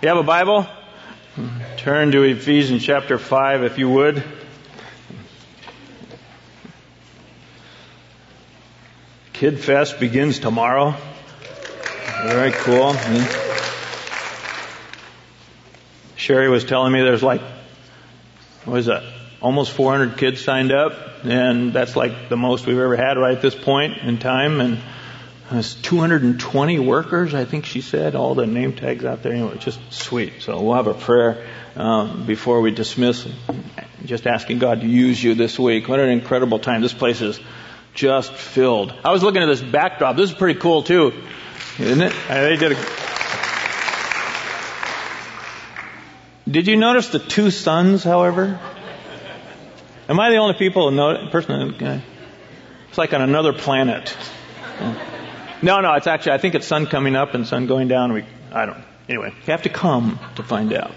You have a Bible? Turn to Ephesians chapter 5 if you would. Kid Fest begins tomorrow. Very cool. Hmm. Sherry was telling me there's like, what is that? Almost 400 kids signed up, and that's like the most we've ever had right at this point in time. And there's 220 workers, I think she said, all the name tags out there. Anyway, just sweet. So we'll have a prayer um, before we dismiss. Just asking God to use you this week. What an incredible time. This place is just filled. I was looking at this backdrop. This is pretty cool too, isn't it? Uh, they did a. Did you notice the two suns, however? Am I the only people person? It's like on another planet. No, no, it's actually, I think it's sun coming up and sun going down. We, I don't, anyway, you have to come to find out.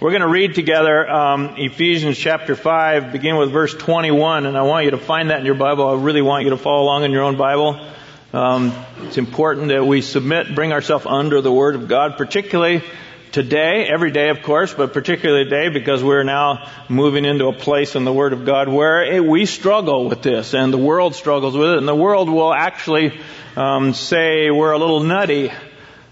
We're going to read together um, Ephesians chapter 5, begin with verse 21, and I want you to find that in your Bible. I really want you to follow along in your own Bible. Um, it's important that we submit, bring ourselves under the Word of God, particularly today, every day of course, but particularly today because we're now moving into a place in the Word of God where it, we struggle with this and the world struggles with it and the world will actually um, say we're a little nutty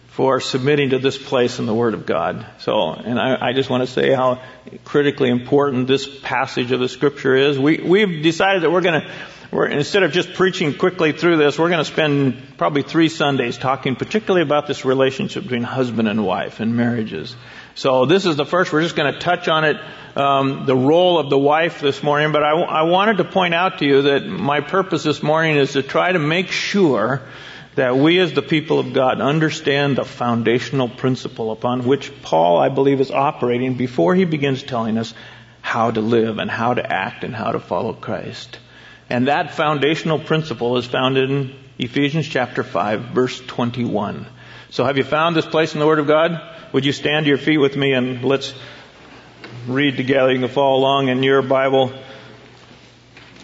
for submitting to this place in the Word of God. So, and I, I just want to say how critically important this passage of the Scripture is. We, we've decided that we're going to we're, instead of just preaching quickly through this, we're going to spend probably three Sundays talking particularly about this relationship between husband and wife and marriages. So this is the first. We're just going to touch on it, um, the role of the wife this morning. But I, I wanted to point out to you that my purpose this morning is to try to make sure that we as the people of God understand the foundational principle upon which Paul, I believe, is operating before he begins telling us how to live and how to act and how to follow Christ. And that foundational principle is found in Ephesians chapter 5 verse 21. So have you found this place in the Word of God? Would you stand to your feet with me and let's read together. You can follow along in your Bible.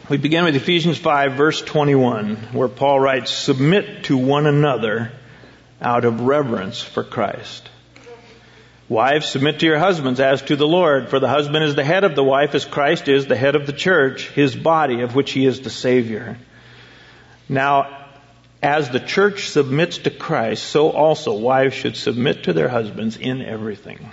We begin with Ephesians 5 verse 21 where Paul writes, submit to one another out of reverence for Christ. Wives, submit to your husbands as to the Lord, for the husband is the head of the wife as Christ is the head of the church, his body of which he is the Savior. Now, as the church submits to Christ, so also wives should submit to their husbands in everything.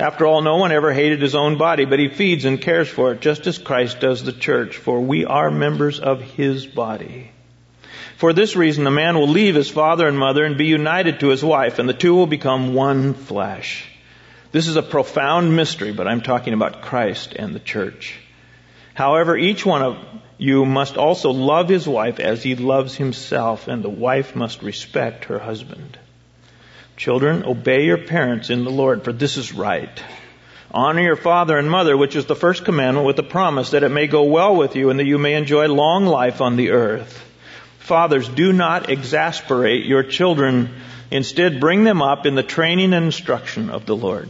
After all, no one ever hated his own body, but he feeds and cares for it, just as Christ does the church, for we are members of his body. For this reason, a man will leave his father and mother and be united to his wife, and the two will become one flesh. This is a profound mystery, but I'm talking about Christ and the church. However, each one of you must also love his wife as he loves himself, and the wife must respect her husband. Children, obey your parents in the Lord, for this is right. Honor your father and mother, which is the first commandment with the promise that it may go well with you and that you may enjoy long life on the earth. Fathers, do not exasperate your children. Instead, bring them up in the training and instruction of the Lord.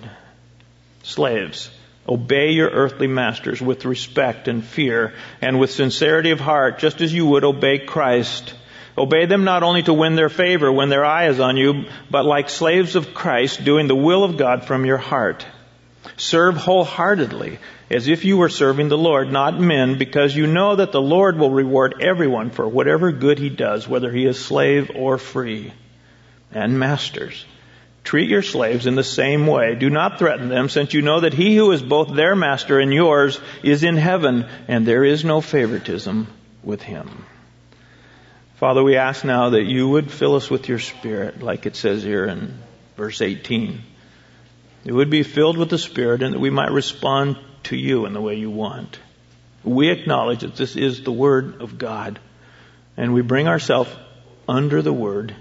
Slaves, obey your earthly masters with respect and fear and with sincerity of heart, just as you would obey Christ Obey them not only to win their favor when their eye is on you, but like slaves of Christ, doing the will of God from your heart. Serve wholeheartedly, as if you were serving the Lord, not men, because you know that the Lord will reward everyone for whatever good he does, whether he is slave or free. And masters, treat your slaves in the same way. Do not threaten them, since you know that he who is both their master and yours is in heaven, and there is no favoritism with him. Father, we ask now that you would fill us with your Spirit, like it says here in verse 18. It would be filled with the Spirit and that we might respond to you in the way you want. We acknowledge that this is the Word of God, and we bring ourselves under the Word,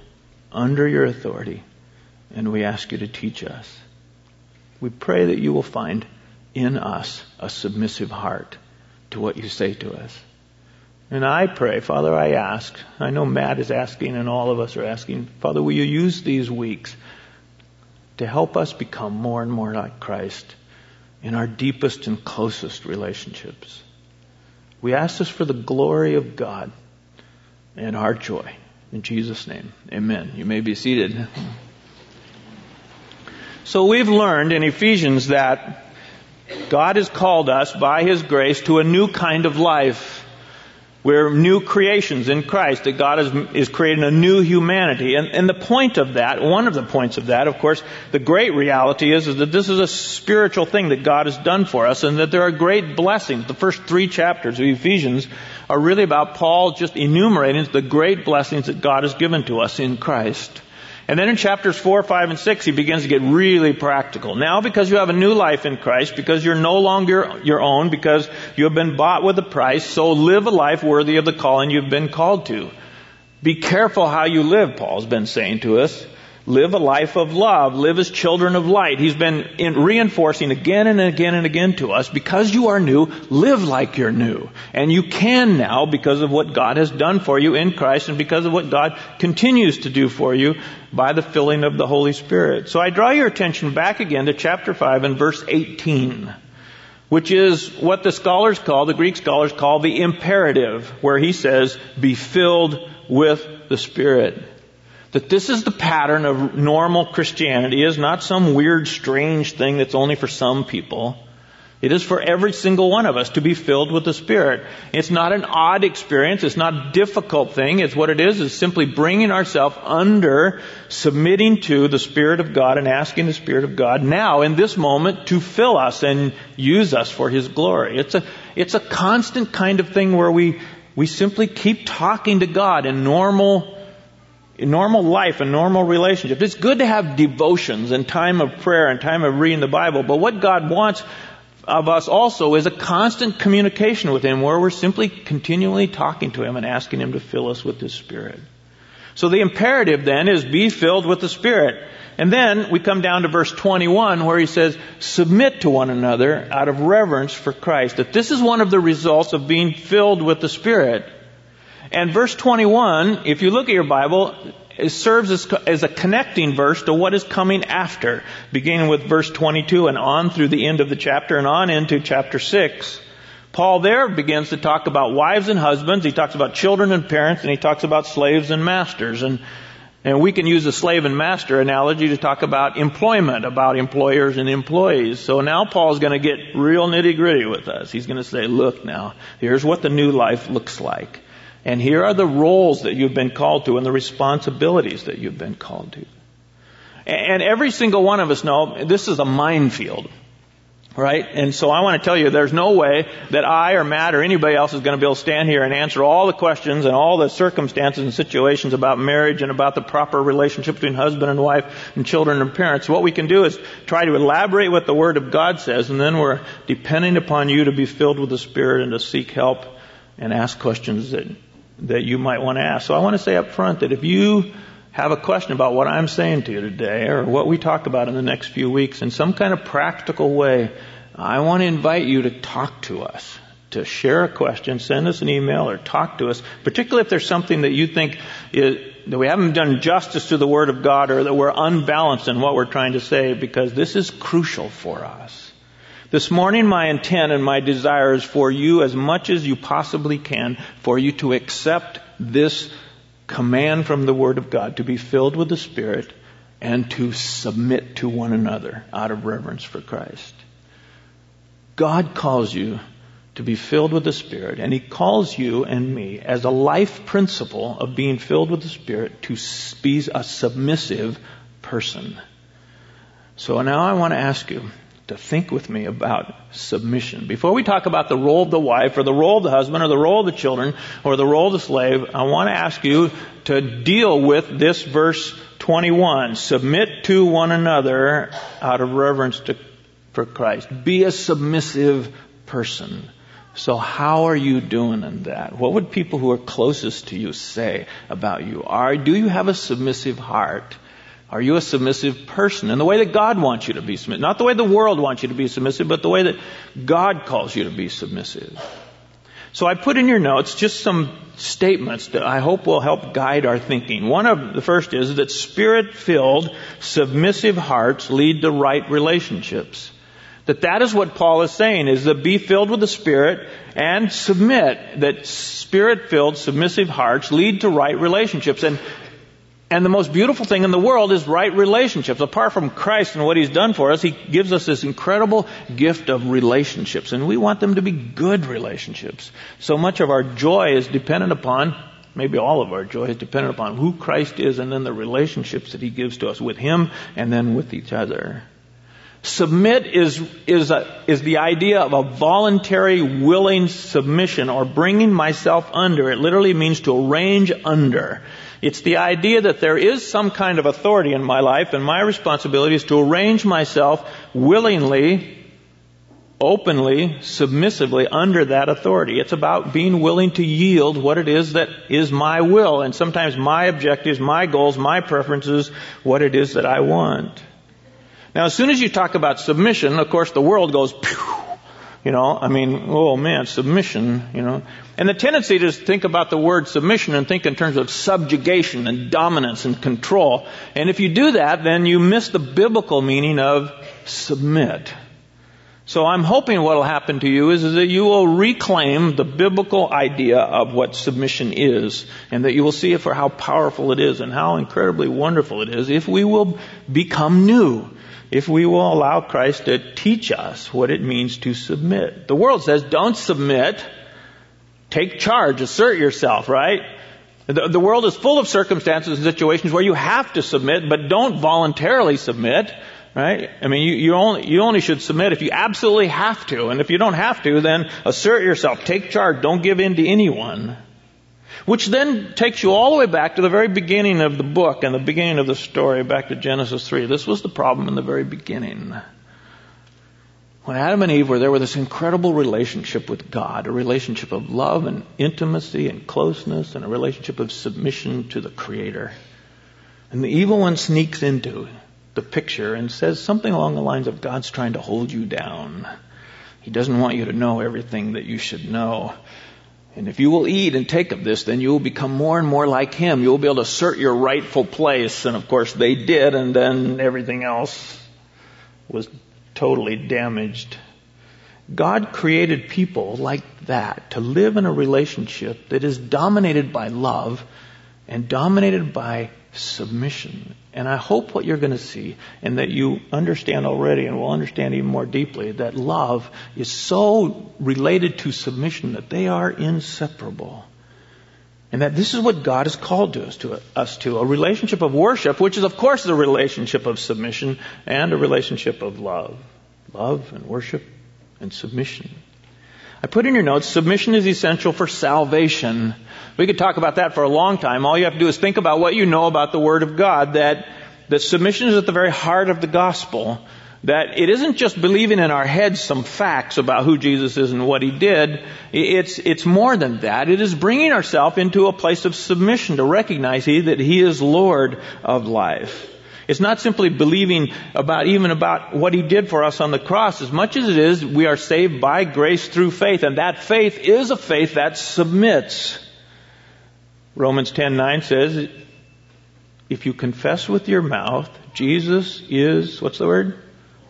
under your authority, and we ask you to teach us. We pray that you will find in us a submissive heart to what you say to us. And I pray, Father, I ask, I know Matt is asking and all of us are asking, Father, will you use these weeks to help us become more and more like Christ in our deepest and closest relationships? We ask this for the glory of God and our joy. In Jesus' name, amen. You may be seated. So we've learned in Ephesians that God has called us by His grace to a new kind of life. We're new creations in Christ, that God is, is creating a new humanity. And, and the point of that, one of the points of that, of course, the great reality is, is that this is a spiritual thing that God has done for us and that there are great blessings. The first three chapters of Ephesians are really about Paul just enumerating the great blessings that God has given to us in Christ. And then in chapters 4, 5, and 6, he begins to get really practical. Now, because you have a new life in Christ, because you're no longer your own, because you have been bought with a price, so live a life worthy of the calling you've been called to. Be careful how you live, Paul's been saying to us. Live a life of love. Live as children of light. He's been reinforcing again and again and again to us, because you are new, live like you're new. And you can now because of what God has done for you in Christ and because of what God continues to do for you by the filling of the Holy Spirit. So I draw your attention back again to chapter 5 and verse 18 which is what the scholars call, the Greek scholars call the imperative, where he says, be filled with the Spirit that this is the pattern of normal Christianity is not some weird, strange thing that's only for some people. It is for every single one of us to be filled with the Spirit. It's not an odd experience. It's not a difficult thing. It's what it is, is simply bringing ourselves under, submitting to the Spirit of God and asking the Spirit of God now in this moment to fill us and use us for His glory. It's a, it's a constant kind of thing where we, we simply keep talking to God in normal, in normal life and normal relationship. It's good to have devotions and time of prayer and time of reading the Bible, but what God wants of us also is a constant communication with Him where we're simply continually talking to Him and asking Him to fill us with His Spirit. So the imperative then is be filled with the Spirit. And then we come down to verse 21 where he says, submit to one another out of reverence for Christ. That this is one of the results of being filled with the Spirit. And verse 21, if you look at your Bible, it serves as, as, a connecting verse to what is coming after, beginning with verse 22 and on through the end of the chapter and on into chapter 6. Paul there begins to talk about wives and husbands, he talks about children and parents, and he talks about slaves and masters. And, and we can use the slave and master analogy to talk about employment, about employers and employees. So now Paul's going to get real nitty gritty with us. He's going to say, look now, here's what the new life looks like. And here are the roles that you've been called to and the responsibilities that you've been called to. And every single one of us know this is a minefield. Right? And so I want to tell you there's no way that I or Matt or anybody else is going to be able to stand here and answer all the questions and all the circumstances and situations about marriage and about the proper relationship between husband and wife and children and parents. What we can do is try to elaborate what the Word of God says and then we're depending upon you to be filled with the Spirit and to seek help and ask questions that that you might want to ask. So I want to say up front that if you have a question about what I'm saying to you today or what we talk about in the next few weeks in some kind of practical way, I want to invite you to talk to us, to share a question, send us an email or talk to us, particularly if there's something that you think is, that we haven't done justice to the Word of God or that we're unbalanced in what we're trying to say because this is crucial for us. This morning, my intent and my desire is for you, as much as you possibly can, for you to accept this command from the Word of God, to be filled with the Spirit, and to submit to one another out of reverence for Christ. God calls you to be filled with the Spirit, and He calls you and me as a life principle of being filled with the Spirit to be a submissive person. So now I want to ask you, to think with me about submission. Before we talk about the role of the wife or the role of the husband or the role of the children or the role of the slave, I want to ask you to deal with this verse 21. Submit to one another out of reverence to, for Christ. Be a submissive person. So how are you doing in that? What would people who are closest to you say about you? Are, do you have a submissive heart? Are you a submissive person in the way that God wants you to be submissive? Not the way the world wants you to be submissive, but the way that God calls you to be submissive. So I put in your notes just some statements that I hope will help guide our thinking. One of the first is that spirit filled, submissive hearts lead to right relationships. That that is what Paul is saying is that be filled with the Spirit and submit. That spirit filled, submissive hearts lead to right relationships. And and the most beautiful thing in the world is right relationships. Apart from Christ and what He's done for us, He gives us this incredible gift of relationships. And we want them to be good relationships. So much of our joy is dependent upon, maybe all of our joy is dependent upon who Christ is and then the relationships that He gives to us with Him and then with each other. Submit is, is, a, is the idea of a voluntary, willing submission or bringing myself under. It literally means to arrange under. It's the idea that there is some kind of authority in my life and my responsibility is to arrange myself willingly, openly, submissively under that authority. It's about being willing to yield what it is that is my will and sometimes my objectives, my goals, my preferences, what it is that I want. Now as soon as you talk about submission, of course the world goes! You know, I mean, oh man, submission, you know. And the tendency to think about the word submission and think in terms of subjugation and dominance and control. And if you do that, then you miss the biblical meaning of submit. So I'm hoping what will happen to you is, is that you will reclaim the biblical idea of what submission is and that you will see it for how powerful it is and how incredibly wonderful it is if we will become new if we will allow Christ to teach us what it means to submit. The world says, don't submit. Take charge. Assert yourself, right? The, the world is full of circumstances and situations where you have to submit, but don't voluntarily submit, right? I mean, you, you only, you only should submit if you absolutely have to. And if you don't have to, then assert yourself. Take charge. Don't give in to anyone. Which then takes you all the way back to the very beginning of the book and the beginning of the story, back to Genesis 3. This was the problem in the very beginning. When Adam and Eve were there with this incredible relationship with God, a relationship of love and intimacy and closeness and a relationship of submission to the Creator. And the evil one sneaks into the picture and says something along the lines of God's trying to hold you down. He doesn't want you to know everything that you should know. And if you will eat and take of this, then you will become more and more like Him. You will be able to assert your rightful place. And of course they did, and then everything else was totally damaged. God created people like that to live in a relationship that is dominated by love and dominated by submission. And I hope what you're going to see and that you understand already and will understand even more deeply that love is so related to submission that they are inseparable. And that this is what God has called to us to us to a relationship of worship, which is of course the relationship of submission and a relationship of love. Love and worship and submission. I put in your notes, submission is essential for salvation. We could talk about that for a long time. All you have to do is think about what you know about the Word of God, that, that submission is at the very heart of the gospel. That it isn't just believing in our heads some facts about who Jesus is and what He did. It's, it's more than that. It is bringing ourselves into a place of submission to recognize He that He is Lord of life. It's not simply believing about even about what he did for us on the cross as much as it is we are saved by grace through faith and that faith is a faith that submits. Romans 10:9 says if you confess with your mouth Jesus is what's the word?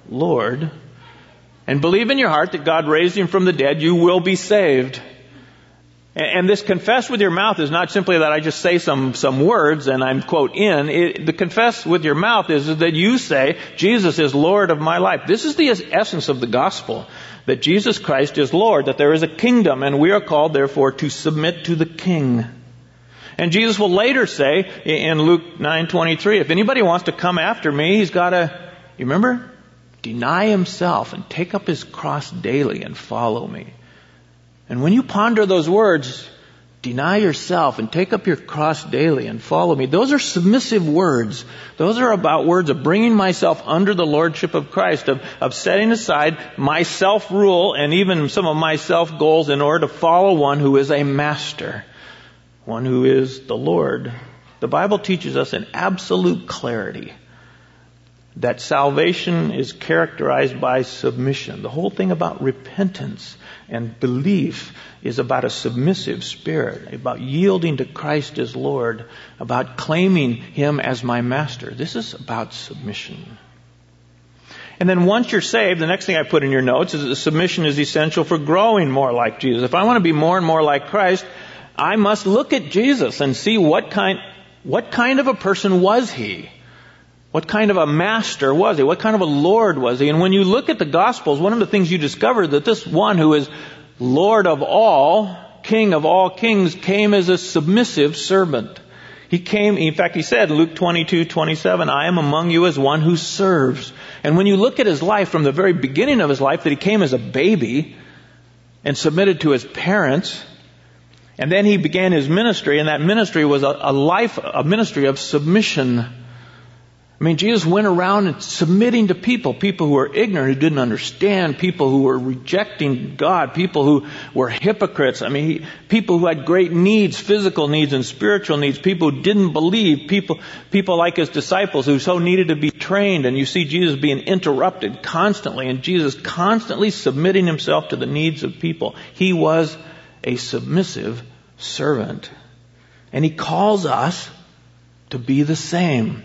Lord and believe in your heart that God raised him from the dead, you will be saved. And this confess with your mouth is not simply that I just say some, some words and I'm quote in. It, the confess with your mouth is that you say, Jesus is Lord of my life. This is the essence of the gospel. That Jesus Christ is Lord, that there is a kingdom and we are called therefore to submit to the king. And Jesus will later say in Luke 9:23, if anybody wants to come after me, he's got to, you remember? Deny himself and take up his cross daily and follow me. And when you ponder those words, deny yourself and take up your cross daily and follow me. Those are submissive words. Those are about words of bringing myself under the lordship of Christ, of, of setting aside my self-rule and even some of my self-goals in order to follow one who is a master, one who is the Lord. The Bible teaches us in absolute clarity that salvation is characterized by submission. The whole thing about repentance and belief is about a submissive spirit, about yielding to Christ as Lord, about claiming Him as my master. This is about submission. And then once you're saved, the next thing I put in your notes is that submission is essential for growing more like Jesus. If I want to be more and more like Christ, I must look at Jesus and see what kind, what kind of a person was he? What kind of a master was he? What kind of a Lord was he? And when you look at the Gospels, one of the things you discover that this one who is Lord of all, King of all kings, came as a submissive servant. He came, in fact, he said, Luke 22, 27, I am among you as one who serves. And when you look at his life from the very beginning of his life, that he came as a baby and submitted to his parents, and then he began his ministry, and that ministry was a, a life, a ministry of submission I mean, Jesus went around submitting to people, people who were ignorant, who didn't understand, people who were rejecting God, people who were hypocrites. I mean, he, people who had great needs, physical needs and spiritual needs, people who didn't believe, people, people like his disciples who so needed to be trained. And you see Jesus being interrupted constantly and Jesus constantly submitting himself to the needs of people. He was a submissive servant. And he calls us to be the same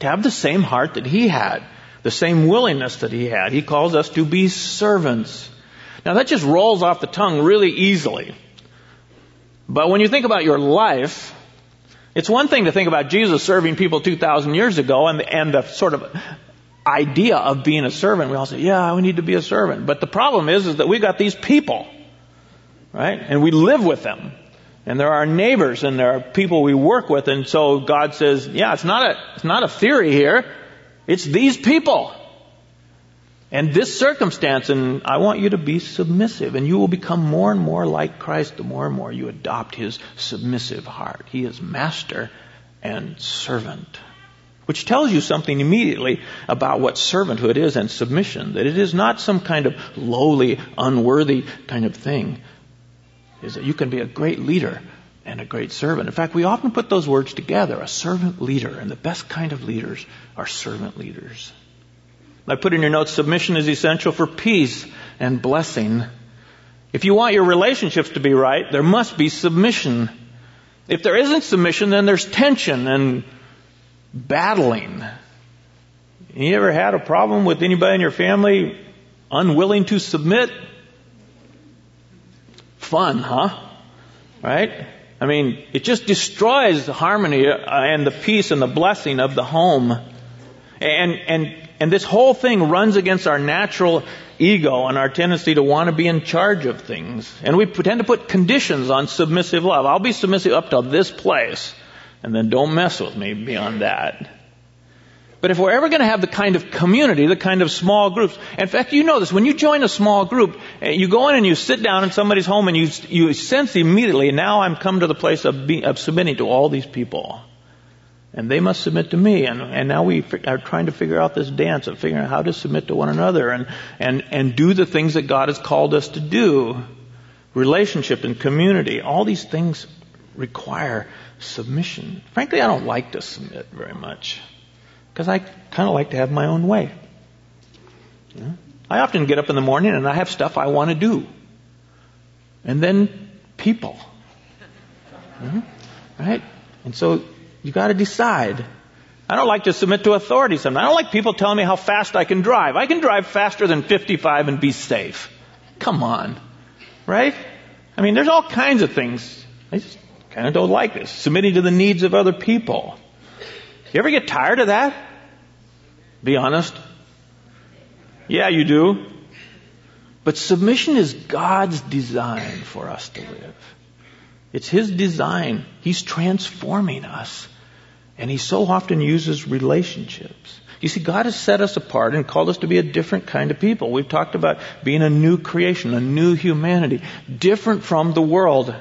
to have the same heart that he had, the same willingness that he had. He calls us to be servants. Now that just rolls off the tongue really easily. But when you think about your life, it's one thing to think about Jesus serving people 2,000 years ago and, and the sort of idea of being a servant. We all say, yeah, we need to be a servant. But the problem is, is that we've got these people, right? And we live with them. And there are neighbors and there are people we work with. And so God says, yeah, it's not a, it's not a theory here. It's these people. And this circumstance, and I want you to be submissive, and you will become more and more like Christ the more and more you adopt his submissive heart. He is master and servant. Which tells you something immediately about what servanthood is and submission. That it is not some kind of lowly, unworthy kind of thing is that you can be a great leader and a great servant. In fact, we often put those words together, a servant leader, and the best kind of leaders are servant leaders. I put in your notes, submission is essential for peace and blessing. If you want your relationships to be right, there must be submission. If there isn't submission, then there's tension and battling. You ever had a problem with anybody in your family unwilling to submit? Fun, huh? Right? I mean, it just destroys the harmony uh, and the peace and the blessing of the home. And, and, and this whole thing runs against our natural ego and our tendency to want to be in charge of things. And we tend to put conditions on submissive love. I'll be submissive up to this place, and then don't mess with me beyond that. But if we're ever going to have the kind of community, the kind of small groups, in fact, you know this, when you join a small group, eh, you go in and you sit down in somebody's home and you, you sense immediately, now I'm come to the place of, being, of submitting to all these people. And they must submit to me. And, and now we are trying to figure out this dance of figuring out how to submit to one another and, and, and do the things that God has called us to do. Relationship and community. All these things require submission. Frankly, I don't like to submit very much because I kind of like to have my own way. You know? I often get up in the morning and I have stuff I want to do. And then people. Mm-hmm. Right? And so you got to decide. I don't like to submit to authority sometimes. I don't like people telling me how fast I can drive. I can drive faster than 55 and be safe. Come on. Right? I mean, there's all kinds of things. I just kind of don't like this. Submitting to the needs of other people. You ever get tired of that? Be honest. Yeah, you do. But submission is God's design for us to live. It's His design. He's transforming us. And He so often uses relationships. You see, God has set us apart and called us to be a different kind of people. We've talked about being a new creation, a new humanity, different from the world.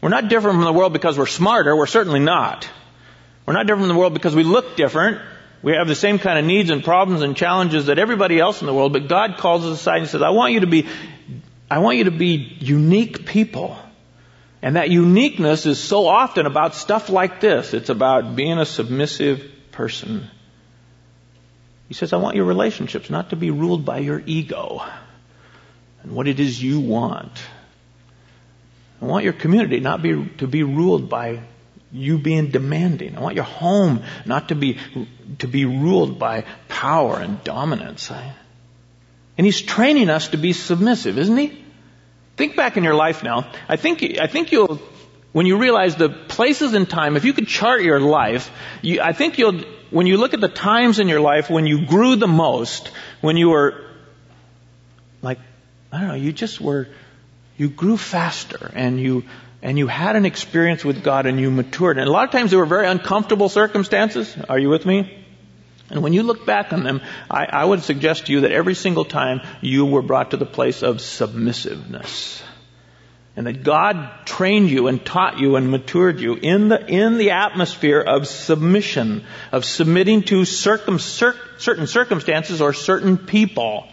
We're not different from the world because we're smarter. We're certainly not. We're not different from the world because we look different. We have the same kind of needs and problems and challenges that everybody else in the world, but God calls us aside and says, I want you to be, I want you to be unique people. And that uniqueness is so often about stuff like this. It's about being a submissive person. He says, I want your relationships not to be ruled by your ego and what it is you want. I want your community not be, to be ruled by you being demanding. I want your home not to be, to be ruled by power and dominance. And he's training us to be submissive, isn't he? Think back in your life now. I think, I think you'll, when you realize the places in time, if you could chart your life, you, I think you'll, when you look at the times in your life when you grew the most, when you were, like, I don't know, you just were, you grew faster and you, and you had an experience with God and you matured. And a lot of times they were very uncomfortable circumstances. Are you with me? And when you look back on them, I, I would suggest to you that every single time you were brought to the place of submissiveness. And that God trained you and taught you and matured you in the, in the atmosphere of submission, of submitting to circum, cir, certain circumstances or certain people.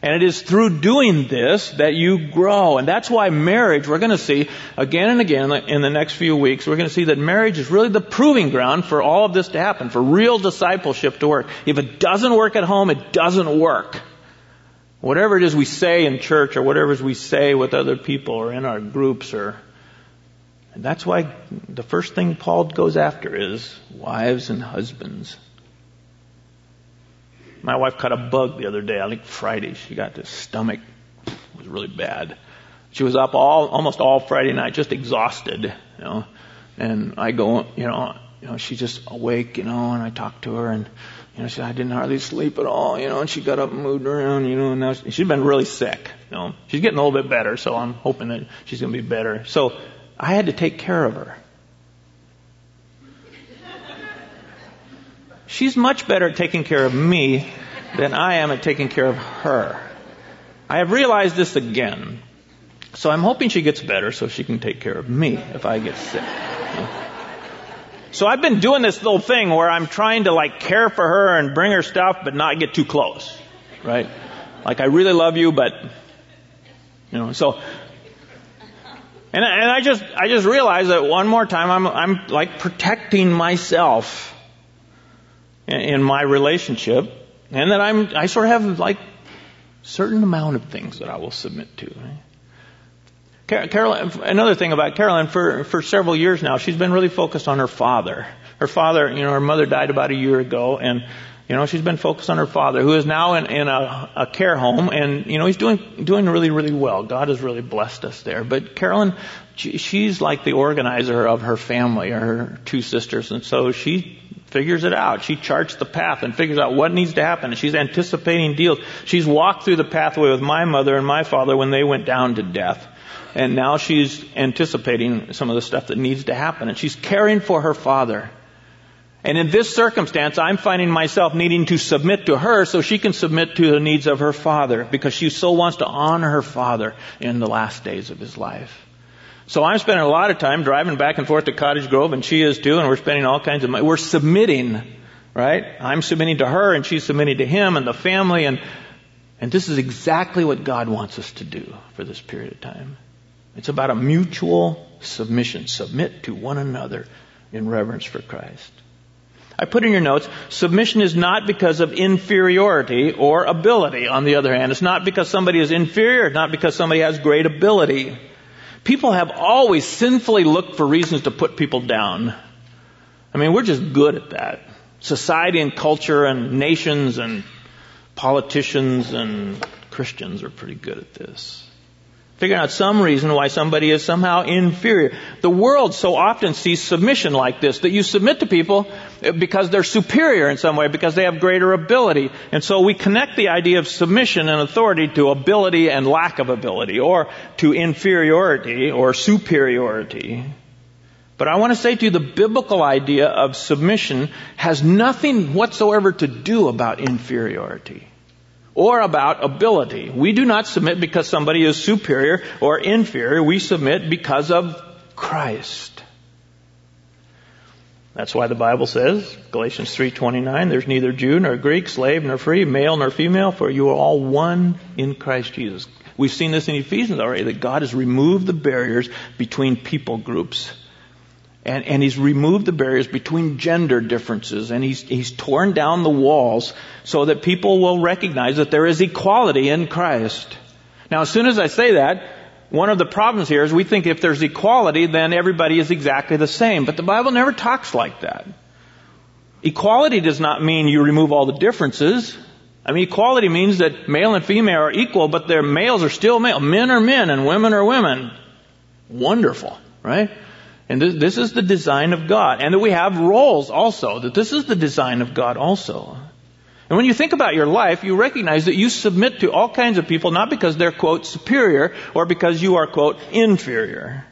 And it is through doing this that you grow. And that's why marriage, we're going to see again and again in the next few weeks, we're going to see that marriage is really the proving ground for all of this to happen, for real discipleship to work. If it doesn't work at home, it doesn't work. Whatever it is we say in church or whatever it is we say with other people or in our groups or and that's why the first thing Paul goes after is wives and husbands. My wife caught a bug the other day. I think Friday. She got this stomach. It was really bad. She was up all, almost all Friday night, just exhausted, you know. And I go, you know, you know, she's just awake, you know, and I talk to her and, you know, she said, I didn't hardly sleep at all, you know, and she got up and moved around, you know, and now she, she's been really sick, you know. She's getting a little bit better, so I'm hoping that she's going to be better. So I had to take care of her. She's much better at taking care of me than I am at taking care of her. I have realized this again. So I'm hoping she gets better so she can take care of me if I get sick. So I've been doing this little thing where I'm trying to like care for her and bring her stuff but not get too close. Right? Like I really love you but you know, so and, and I just I just realized that one more time I'm I'm like protecting myself in my relationship, and that I'm I sort of have like certain amount of things that I will submit to. Carolyn, another thing about Carolyn, for for several years now, she's been really focused on her father. Her father, you know, her mother died about a year ago, and you know, she's been focused on her father, who is now in, in a, a care home, and you know, he's doing doing really, really well. God has really blessed us there. But Carolyn, she, she's like the organizer of her family, or her two sisters, and so she figures it out. She charts the path and figures out what needs to happen. And she's anticipating deals. She's walked through the pathway with my mother and my father when they went down to death. And now she's anticipating some of the stuff that needs to happen. And she's caring for her father. And in this circumstance, I'm finding myself needing to submit to her so she can submit to the needs of her father because she so wants to honor her father in the last days of his life. So I'm spending a lot of time driving back and forth to Cottage Grove, and she is too, and we're spending all kinds of money. We're submitting, right? I'm submitting to her, and she's submitting to him and the family, and and this is exactly what God wants us to do for this period of time. It's about a mutual submission. Submit to one another in reverence for Christ. I put in your notes, submission is not because of inferiority or ability, on the other hand. It's not because somebody is inferior, not because somebody has great ability. People have always sinfully looked for reasons to put people down. I mean, we're just good at that. Society and culture and nations and politicians and Christians are pretty good at this figuring out some reason why somebody is somehow inferior. The world so often sees submission like this, that you submit to people because they're superior in some way, because they have greater ability. And so we connect the idea of submission and authority to ability and lack of ability, or to inferiority or superiority. But I want to say to you, the biblical idea of submission has nothing whatsoever to do about inferiority or about ability. We do not submit because somebody is superior or inferior. We submit because of Christ. That's why the Bible says, Galatians 3:29, there's neither Jew nor Greek, slave nor free, male nor female, for you are all one in Christ Jesus. We've seen this in Ephesians already that God has removed the barriers between people groups And, and he's removed the barriers between gender differences and he's, he's torn down the walls so that people will recognize that there is equality in Christ. Now, as soon as I say that, one of the problems here is we think if there's equality, then everybody is exactly the same. But the Bible never talks like that. Equality does not mean you remove all the differences. I mean, equality means that male and female are equal, but their males are still male. Men are men and women are women. Wonderful, right? And this, this is the design of God. And that we have roles also, that this is the design of God also. And when you think about your life, you recognize that you submit to all kinds of people not because they're, quote, superior or because you are, quote, inferior.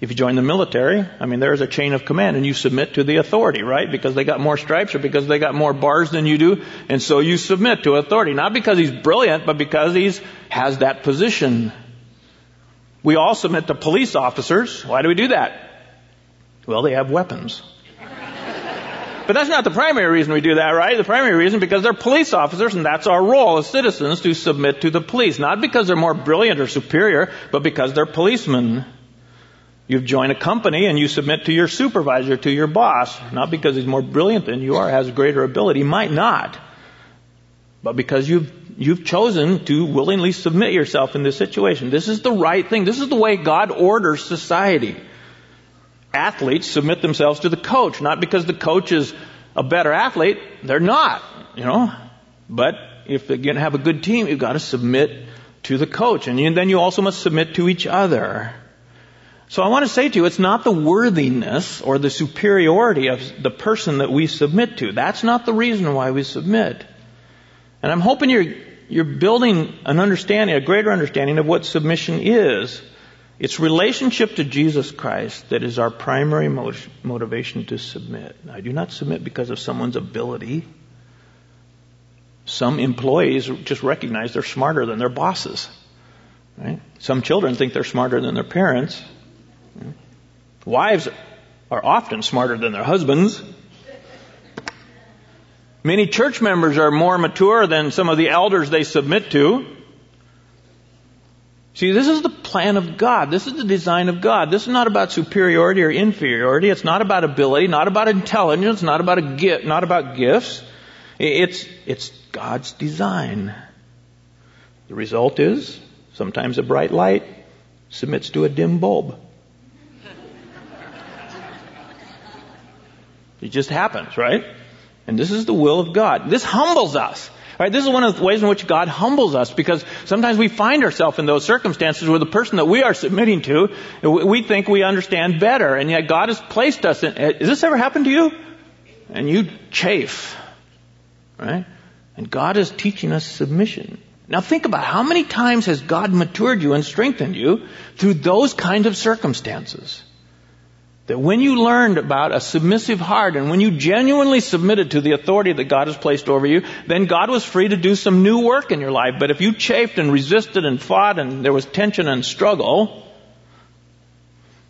If you join the military, I mean, there's a chain of command and you submit to the authority, right? Because they got more stripes or because they got more bars than you do. And so you submit to authority. Not because he's brilliant, but because he's has that position. We all submit to police officers. Why do we do that? Well, they have weapons. But that's not the primary reason we do that, right? The primary reason because they're police officers and that's our role as citizens to submit to the police. Not because they're more brilliant or superior, but because they're policemen. You've joined a company and you submit to your supervisor, to your boss, not because he's more brilliant than you are, has greater ability, might not, but because you've, you've chosen to willingly submit yourself in this situation. This is the right thing. This is the way God orders society. Athletes submit themselves to the coach, not because the coach is a better athlete. They're not, you know. But if you're going to have a good team, you've got to submit to the coach. And then you also must submit to each other. So I want to say to you, it's not the worthiness or the superiority of the person that we submit to. That's not the reason why we submit. And I'm hoping you're, you're building an understanding, a greater understanding of what submission is. It's relationship to Jesus Christ that is our primary motivation to submit. I do not submit because of someone's ability. Some employees just recognize they're smarter than their bosses. Right? Some children think they're smarter than their parents. Wives are often smarter than their husbands. Many church members are more mature than some of the elders they submit to. See, this is the plan of God. This is the design of God. This is not about superiority or inferiority. It's not about ability, not about intelligence, not about a gift, not about gifts. It's, it's God's design. The result is sometimes a bright light submits to a dim bulb. It just happens, right? And this is the will of God. This humbles us. Right? This is one of the ways in which God humbles us because sometimes we find ourselves in those circumstances where the person that we are submitting to, we think we understand better, and yet God has placed us in. Has this ever happened to you? And you chafe. Right? And God is teaching us submission. Now think about how many times has God matured you and strengthened you through those kinds of circumstances? That when you learned about a submissive heart and when you genuinely submitted to the authority that God has placed over you, then God was free to do some new work in your life. But if you chafed and resisted and fought and there was tension and struggle,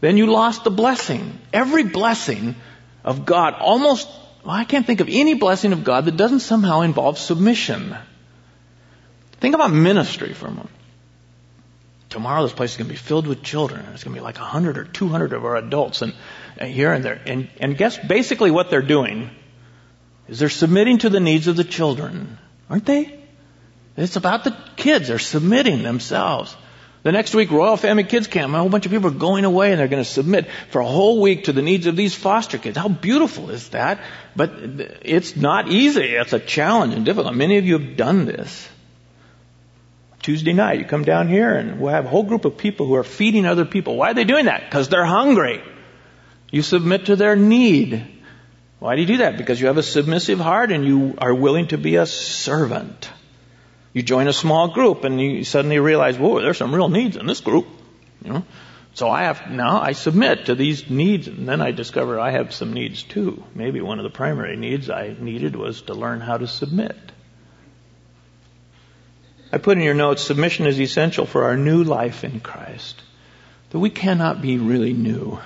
then you lost the blessing. Every blessing of God, almost, well, I can't think of any blessing of God that doesn't somehow involve submission. Think about ministry for a moment. Tomorrow this place is going to be filled with children. It's going to be like 100 or 200 of our adults and, and here and there. And, and guess basically what they're doing is they're submitting to the needs of the children. Aren't they? It's about the kids. They're submitting themselves. The next week, Royal Family Kids Camp, a whole bunch of people are going away and they're going to submit for a whole week to the needs of these foster kids. How beautiful is that? But it's not easy. It's a challenge and difficult. Many of you have done this. Tuesday night, you come down here and we'll have a whole group of people who are feeding other people. Why are they doing that? Because they're hungry. You submit to their need. Why do you do that? Because you have a submissive heart and you are willing to be a servant. You join a small group and you suddenly realize, whoa, there's some real needs in this group. You know? So I have, now I submit to these needs and then I discover I have some needs too. Maybe one of the primary needs I needed was to learn how to submit. I put in your notes, submission is essential for our new life in Christ. That we cannot be really new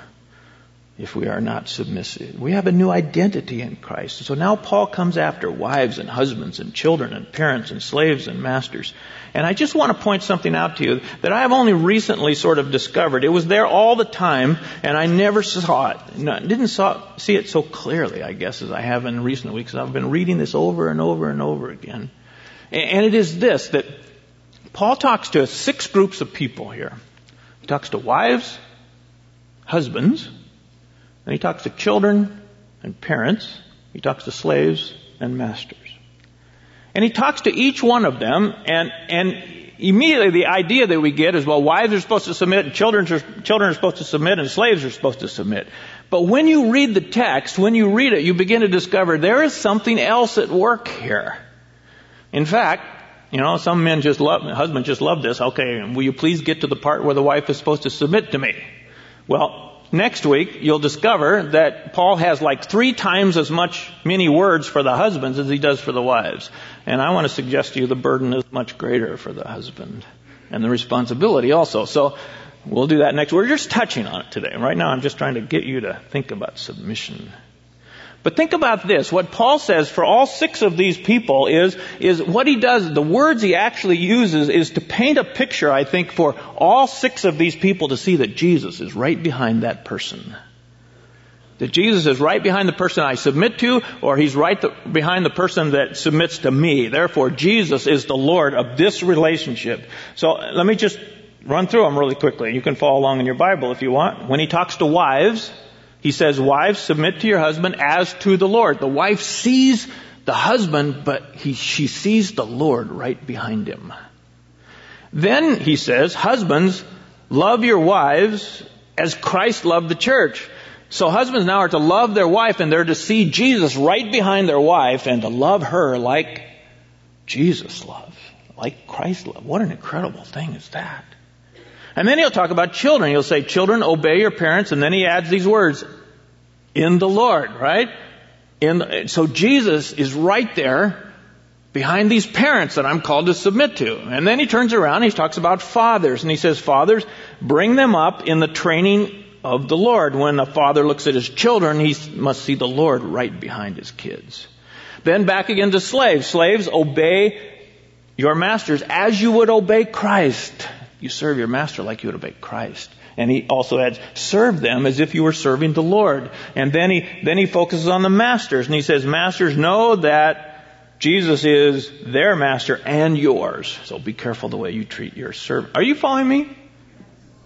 if we are not submissive. We have a new identity in Christ. So now Paul comes after wives and husbands and children and parents and slaves and masters. And I just want to point something out to you that I have only recently sort of discovered. It was there all the time and I never saw it. No, didn't saw, see it so clearly, I guess, as I have in recent weeks. I've been reading this over and over and over again. And it is this, that Paul talks to six groups of people here. He talks to wives, husbands, and he talks to children and parents. He talks to slaves and masters. And he talks to each one of them and, and immediately the idea that we get is, well, wives are supposed to submit children are, children are supposed to submit and slaves are supposed to submit. But when you read the text, when you read it, you begin to discover there is something else at work here. In fact, you know, some men just love, husbands just love this. Okay, will you please get to the part where the wife is supposed to submit to me? Well, next week you'll discover that Paul has like three times as much many words for the husbands as he does for the wives. And I want to suggest to you the burden is much greater for the husband and the responsibility also. So we'll do that next. We're just touching on it today. Right now I'm just trying to get you to think about submission. But think about this. What Paul says for all six of these people is, is what he does, the words he actually uses is to paint a picture, I think, for all six of these people to see that Jesus is right behind that person. That Jesus is right behind the person I submit to, or he's right the, behind the person that submits to me. Therefore, Jesus is the Lord of this relationship. So let me just run through them really quickly. You can follow along in your Bible if you want. When he talks to wives, he says, wives, submit to your husband as to the Lord. The wife sees the husband, but he, she sees the Lord right behind him. Then he says, husbands, love your wives as Christ loved the church. So husbands now are to love their wife and they're to see Jesus right behind their wife and to love her like Jesus loved, like Christ loved. What an incredible thing is that. And then he'll talk about children. He'll say, children, obey your parents. And then he adds these words, in the Lord, right? In, so Jesus is right there behind these parents that I'm called to submit to. And then he turns around and he talks about fathers. And he says, fathers, bring them up in the training of the Lord. When a father looks at his children, he must see the Lord right behind his kids. Then back again to slaves. Slaves, obey your masters as you would obey Christ. You serve your master like you would obey Christ. And he also adds, serve them as if you were serving the Lord. And then he, then he focuses on the masters and he says, masters know that Jesus is their master and yours. So be careful the way you treat your servant. Are you following me?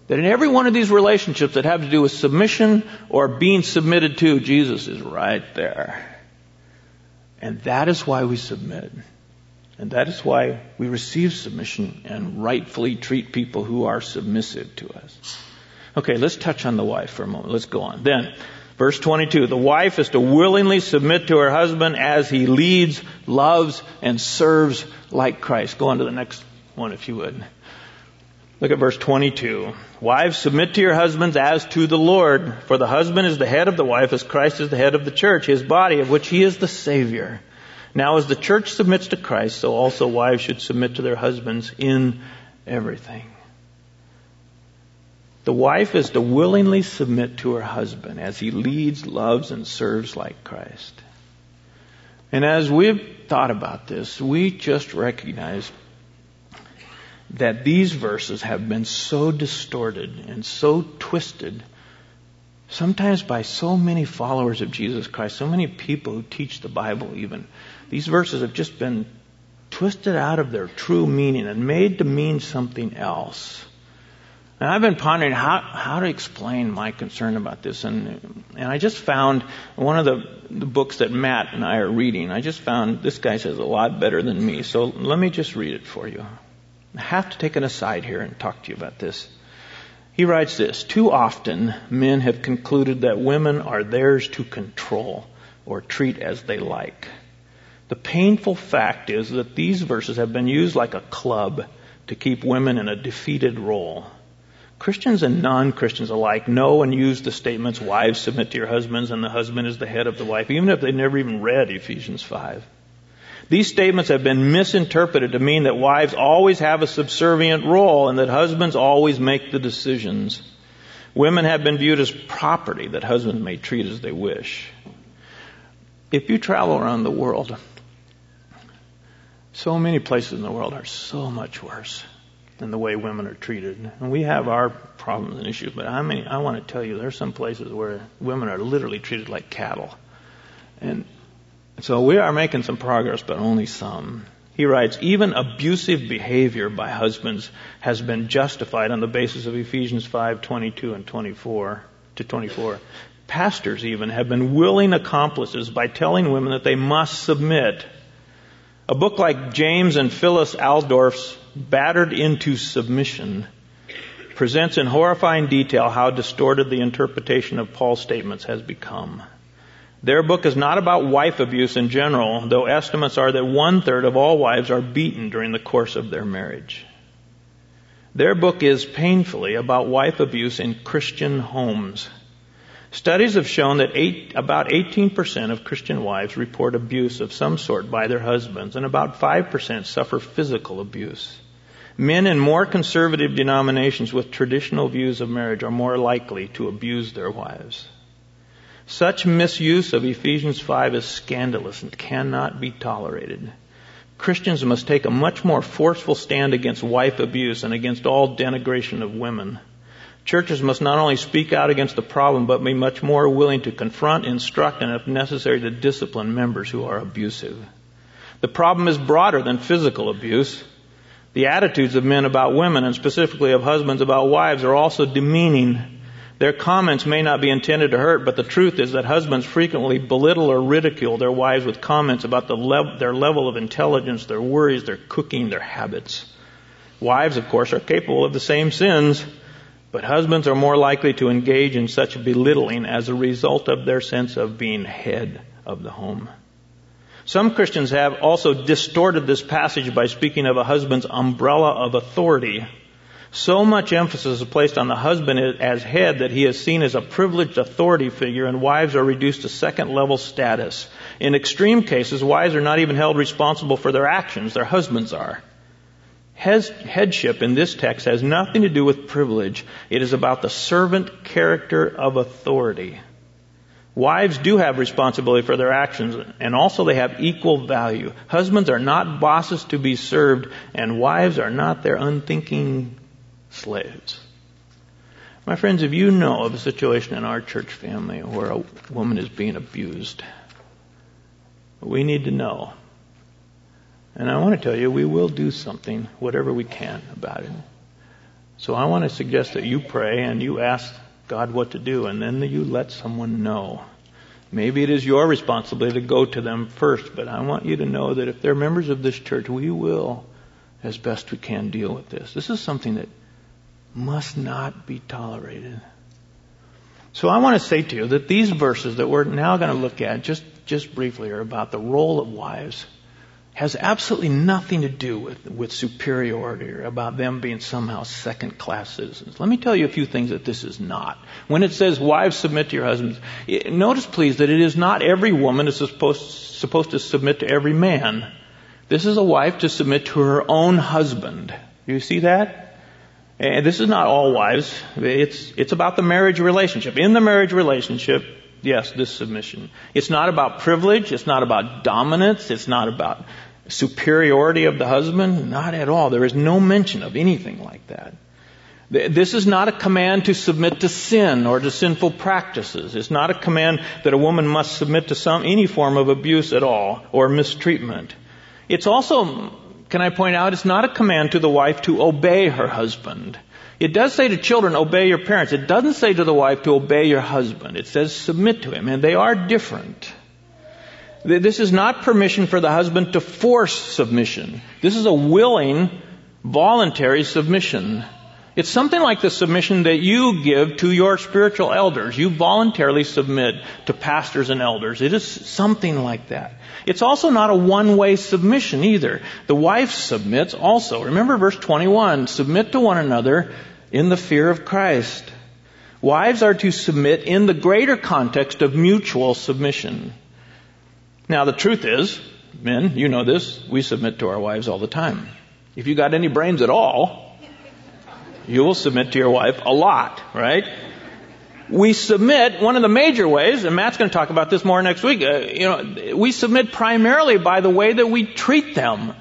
That in every one of these relationships that have to do with submission or being submitted to, Jesus is right there. And that is why we submit. And that is why we receive submission and rightfully treat people who are submissive to us. Okay, let's touch on the wife for a moment. Let's go on. Then, verse 22, the wife is to willingly submit to her husband as he leads, loves, and serves like Christ. Go on to the next one if you would. Look at verse 22. Wives, submit to your husbands as to the Lord, for the husband is the head of the wife as Christ is the head of the church, his body, of which he is the Savior. Now, as the church submits to Christ, so also wives should submit to their husbands in everything. The wife is to willingly submit to her husband as he leads, loves, and serves like Christ. And as we've thought about this, we just recognize that these verses have been so distorted and so twisted sometimes by so many followers of Jesus Christ, so many people who teach the Bible even. These verses have just been twisted out of their true meaning and made to mean something else. And I've been pondering how, how to explain my concern about this. And, and I just found one of the, the books that Matt and I are reading, I just found this guy says a lot better than me. So let me just read it for you. I have to take an aside here and talk to you about this. He writes this Too often, men have concluded that women are theirs to control or treat as they like. The painful fact is that these verses have been used like a club to keep women in a defeated role. Christians and non-Christians alike know and use the statements, wives submit to your husbands and the husband is the head of the wife, even if they never even read Ephesians 5. These statements have been misinterpreted to mean that wives always have a subservient role and that husbands always make the decisions. Women have been viewed as property that husbands may treat as they wish. If you travel around the world, so many places in the world are so much worse than the way women are treated. And we have our problems and issues, but I mean, I want to tell you, there are some places where women are literally treated like cattle. And so we are making some progress, but only some. He writes, even abusive behavior by husbands has been justified on the basis of Ephesians 5:22 and 24 to 24. Pastors even have been willing accomplices by telling women that they must submit. A book like James and Phyllis Alsdurf's Battered into Submission presents in horrifying detail how distorted the interpretation of Paul's statements has become. Their book is not about wife abuse in general, though estimates are that one third of all wives are beaten during the course of their marriage. Their book is painfully about wife abuse in Christian homes. Studies have shown that eight, about 18% of Christian wives report abuse of some sort by their husbands, and about 5% suffer physical abuse. Men in more conservative denominations with traditional views of marriage are more likely to abuse their wives. Such misuse of Ephesians 5 is scandalous and cannot be tolerated. Christians must take a much more forceful stand against wife abuse and against all denigration of women. Churches must not only speak out against the problem, but be much more willing to confront, instruct, and if necessary to discipline members who are abusive. The problem is broader than physical abuse. The attitudes of men about women, and specifically of husbands about wives, are also demeaning their comments may not be intended to hurt, but the truth is that husbands frequently belittle or ridicule their wives with comments about the their level of intelligence, their worries, their cooking, their habits. Wives, of course, are capable of the same sins, but husbands are more likely to engage in such belittling as a result of their sense of being head of the home. Some Christians have also distorted this passage by speaking of a husband's umbrella of authority so much emphasis is placed on the husband as head that he is seen as a privileged authority figure and wives are reduced to second level status. In extreme cases, wives are not even held responsible for their actions, their husbands are. Headship in this text has nothing to do with privilege. It is about the servant character of authority. Wives do have responsibility for their actions, and also they have equal value. Husbands are not bosses to be served, and wives are not their unthinking slaves. My friends, if you know of a situation in our church family where a woman is being abused, we need to know. And I want to tell you, we will do something, whatever we can about it. So I want to suggest that you pray and you ask God what to do, and then you let someone know. Maybe it is your responsibility to go to them first, but I want you to know that if they're members of this church, we will, as best we can, deal with this. This is something that must not be tolerated. So I want to say to you that these verses that we're now going to look at just, just briefly are about the role of wives has absolutely nothing to do with, with superiority or about them being somehow second class citizens. Let me tell you a few things that this is not. When it says wives submit to your husbands, notice please that it is not every woman is supposed, supposed to submit to every man. This is a wife to submit to her own husband. Do you see that? And this is not all wives. It's, it's about the marriage relationship. In the marriage relationship, yes, this submission. It's not about privilege. It's not about dominance. It's not about superiority of the husband. Not at all. There is no mention of anything like that. This is not a command to submit to sin or to sinful practices. It's not a command that a woman must submit to some, any form of abuse at all or mistreatment. It's also can I point out, it's not a command to the wife to obey her husband. It does say to children, obey your parents. It doesn't say to the wife to obey your husband. It says submit to him, and they are different. This is not permission for the husband to force submission. This is a willing, voluntary submission. It's something like the submission that you give to your spiritual elders. You voluntarily submit to pastors and elders. It is something like that. It's also not a one-way submission either. The wife submits also. Remember verse 21, submit to one another in the fear of Christ. Wives are to submit in the greater context of mutual submission. Now the truth is, men, you know this, we submit to our wives all the time. If you got any brains at all, you will submit to your wife a lot, right? we submit, one of the major ways, and Matt's going to talk about this more next week, uh, you know, we submit primarily by the way that we treat them.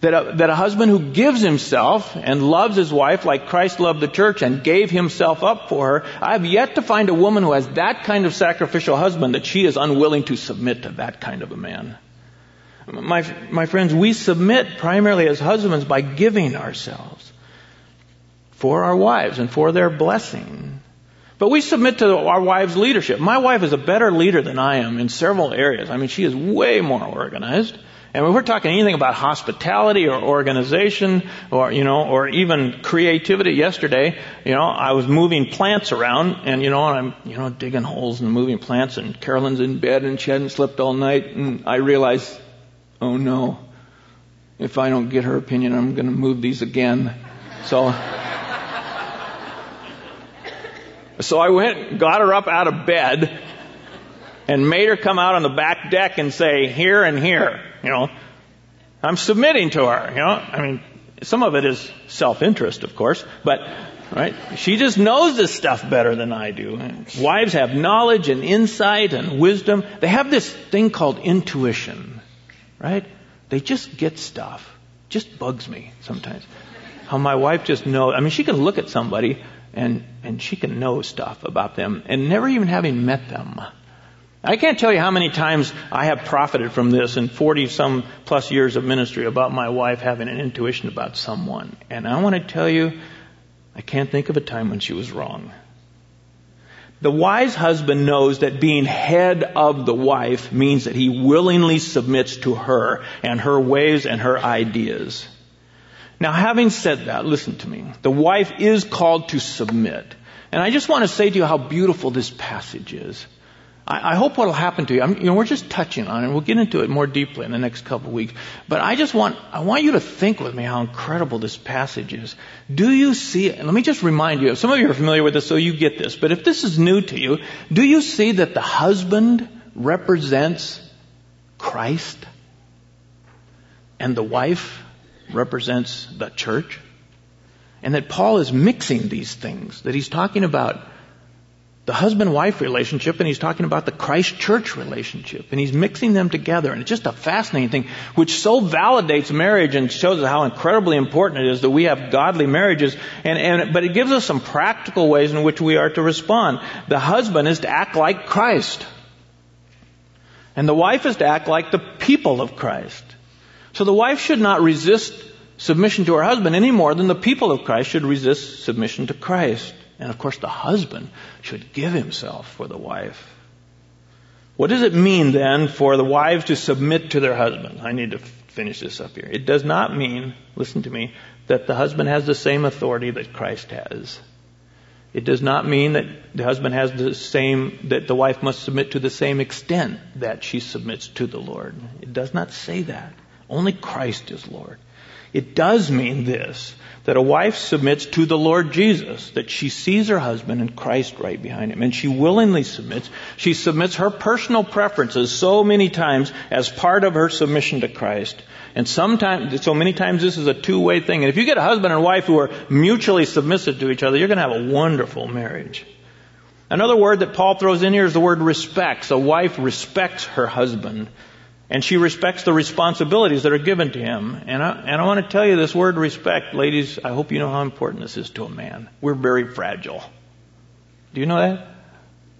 That a, that a husband who gives himself and loves his wife like Christ loved the church and gave himself up for her, I have yet to find a woman who has that kind of sacrificial husband that she is unwilling to submit to that kind of a man. My, my friends, we submit primarily as husbands by giving ourselves for our wives and for their blessing. But we submit to our wives' leadership. My wife is a better leader than I am in several areas. I mean, she is way more organized. And when we're talking anything about hospitality or organization or, you know, or even creativity yesterday, you know, I was moving plants around and, you know, and I'm, you know, digging holes and moving plants and Carolyn's in bed and she hadn't slept all night and I realized, oh no, if I don't get her opinion, I'm going to move these again. So, so I went, got her up out of bed, and made her come out on the back deck and say, here and here, you know. I'm submitting to her, you know. I mean, some of it is self-interest, of course, but, right? She just knows this stuff better than I do. Wives have knowledge and insight and wisdom. They have this thing called intuition, right? They just get stuff. Just bugs me sometimes. How my wife just knows. I mean, she can look at somebody and, and she can know stuff about them and never even having met them. I can't tell you how many times I have profited from this in 40 some plus years of ministry about my wife having an intuition about someone. And I want to tell you, I can't think of a time when she was wrong. The wise husband knows that being head of the wife means that he willingly submits to her and her ways and her ideas. Now, having said that, listen to me. The wife is called to submit. And I just want to say to you how beautiful this passage is. I, I hope what will happen to you, I'm, you know, we're just touching on it. We'll get into it more deeply in the next couple of weeks. But I just want, I want you to think with me how incredible this passage is. Do you see it? let me just remind you, some of you are familiar with this, so you get this. But if this is new to you, do you see that the husband represents Christ? And the wife represents the church. And that Paul is mixing these things, that he's talking about the husband wife relationship and he's talking about the Christ church relationship and he's mixing them together and it's just a fascinating thing which so validates marriage and shows us how incredibly important it is that we have godly marriages and, and but it gives us some practical ways in which we are to respond. The husband is to act like Christ and the wife is to act like the people of Christ. So the wife should not resist submission to her husband any more than the people of Christ should resist submission to Christ. And of course, the husband should give himself for the wife. What does it mean then for the wives to submit to their husband? I need to finish this up here. It does not mean, listen to me, that the husband has the same authority that Christ has. It does not mean that the husband has the same, that the wife must submit to the same extent that she submits to the Lord. It does not say that. Only Christ is Lord. It does mean this, that a wife submits to the Lord Jesus, that she sees her husband and Christ right behind him, and she willingly submits. She submits her personal preferences so many times as part of her submission to Christ. And sometimes, so many times this is a two-way thing. And if you get a husband and wife who are mutually submissive to each other, you're going to have a wonderful marriage. Another word that Paul throws in here is the word respects. A wife respects her husband and she respects the responsibilities that are given to him. And I, and I want to tell you this word respect, ladies, I hope you know how important this is to a man. We're very fragile. Do you know that?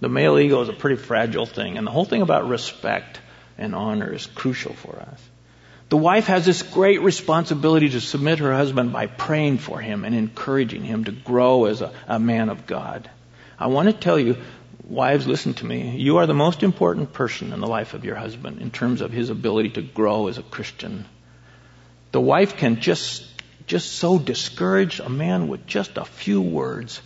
The male ego is a pretty fragile thing. And the whole thing about respect and honor is crucial for us. The wife has this great responsibility to submit her husband by praying for him and encouraging him to grow as a, a man of God. I want to tell you, Wives, listen to me. You are the most important person in the life of your husband in terms of his ability to grow as a Christian. The wife can just, just so discourage a man with just a few words.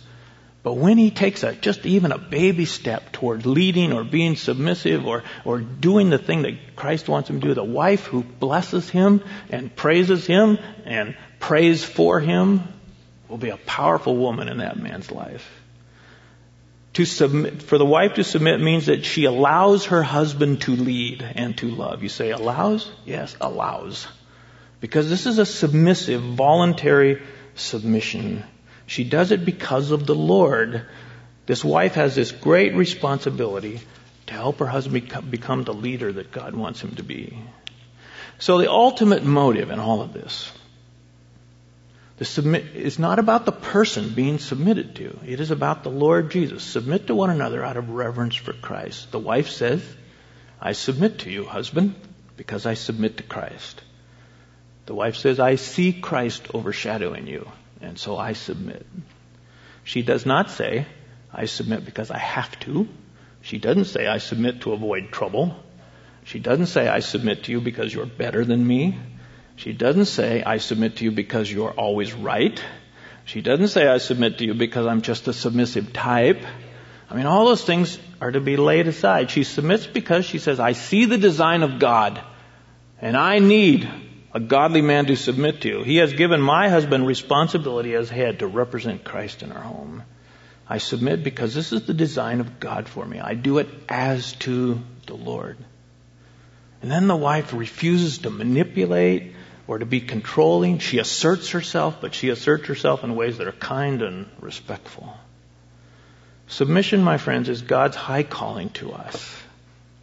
But when he takes a, just even a baby step toward leading or being submissive or, or doing the thing that Christ wants him to do, the wife who blesses him and praises him and prays for him will be a powerful woman in that man's life. To submit, for the wife to submit means that she allows her husband to lead and to love. You say allows? Yes, allows. Because this is a submissive, voluntary submission. She does it because of the Lord. This wife has this great responsibility to help her husband become the leader that God wants him to be. So the ultimate motive in all of this submit is not about the person being submitted to. It is about the Lord Jesus. Submit to one another out of reverence for Christ. The wife says, I submit to you, husband, because I submit to Christ. The wife says, I see Christ overshadowing you, and so I submit. She does not say, I submit because I have to. She doesn't say, I submit to avoid trouble. She doesn't say, I submit to you because you're better than me. She doesn't say, I submit to you because you're always right. She doesn't say, I submit to you because I'm just a submissive type. I mean, all those things are to be laid aside. She submits because she says, I see the design of God, and I need a godly man to submit to. He has given my husband responsibility as head to represent Christ in our home. I submit because this is the design of God for me. I do it as to the Lord. And then the wife refuses to manipulate or to be controlling. She asserts herself, but she asserts herself in ways that are kind and respectful. Submission, my friends, is God's high calling to us.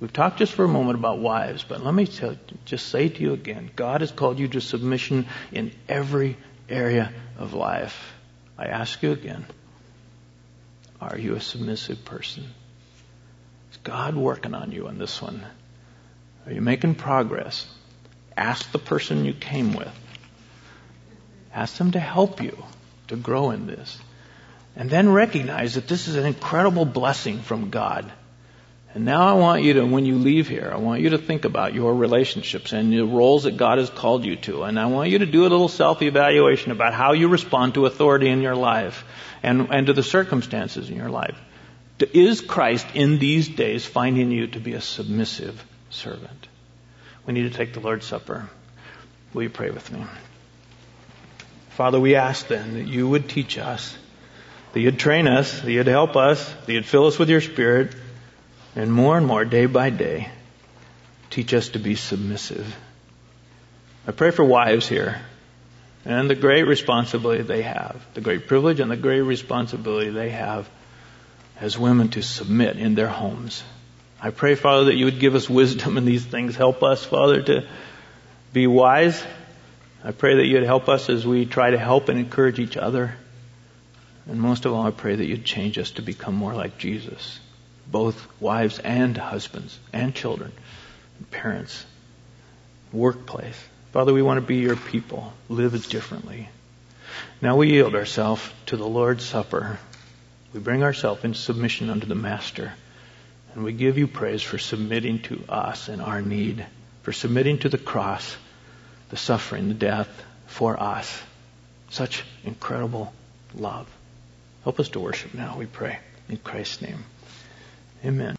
We've talked just for a moment about wives, but let me tell, just say to you again God has called you to submission in every area of life. I ask you again are you a submissive person? Is God working on you on this one? Are you making progress? Ask the person you came with. Ask them to help you to grow in this. And then recognize that this is an incredible blessing from God. And now I want you to, when you leave here, I want you to think about your relationships and the roles that God has called you to. And I want you to do a little self-evaluation about how you respond to authority in your life and, and to the circumstances in your life. Is Christ in these days finding you to be a submissive servant? We need to take the Lord's Supper. Will you pray with me? Father, we ask then that you would teach us, that you'd train us, that you'd help us, that you'd fill us with your Spirit, and more and more, day by day, teach us to be submissive. I pray for wives here and the great responsibility they have, the great privilege and the great responsibility they have as women to submit in their homes. I pray, Father, that you would give us wisdom in these things. Help us, Father, to be wise. I pray that you'd help us as we try to help and encourage each other. And most of all, I pray that you'd change us to become more like Jesus, both wives and husbands and children, and parents, workplace. Father, we want to be your people, live differently. Now we yield ourselves to the Lord's Supper. We bring ourselves in submission unto the Master. And we give you praise for submitting to us in our need, for submitting to the cross, the suffering, the death for us. Such incredible love. Help us to worship now, we pray. In Christ's name. Amen.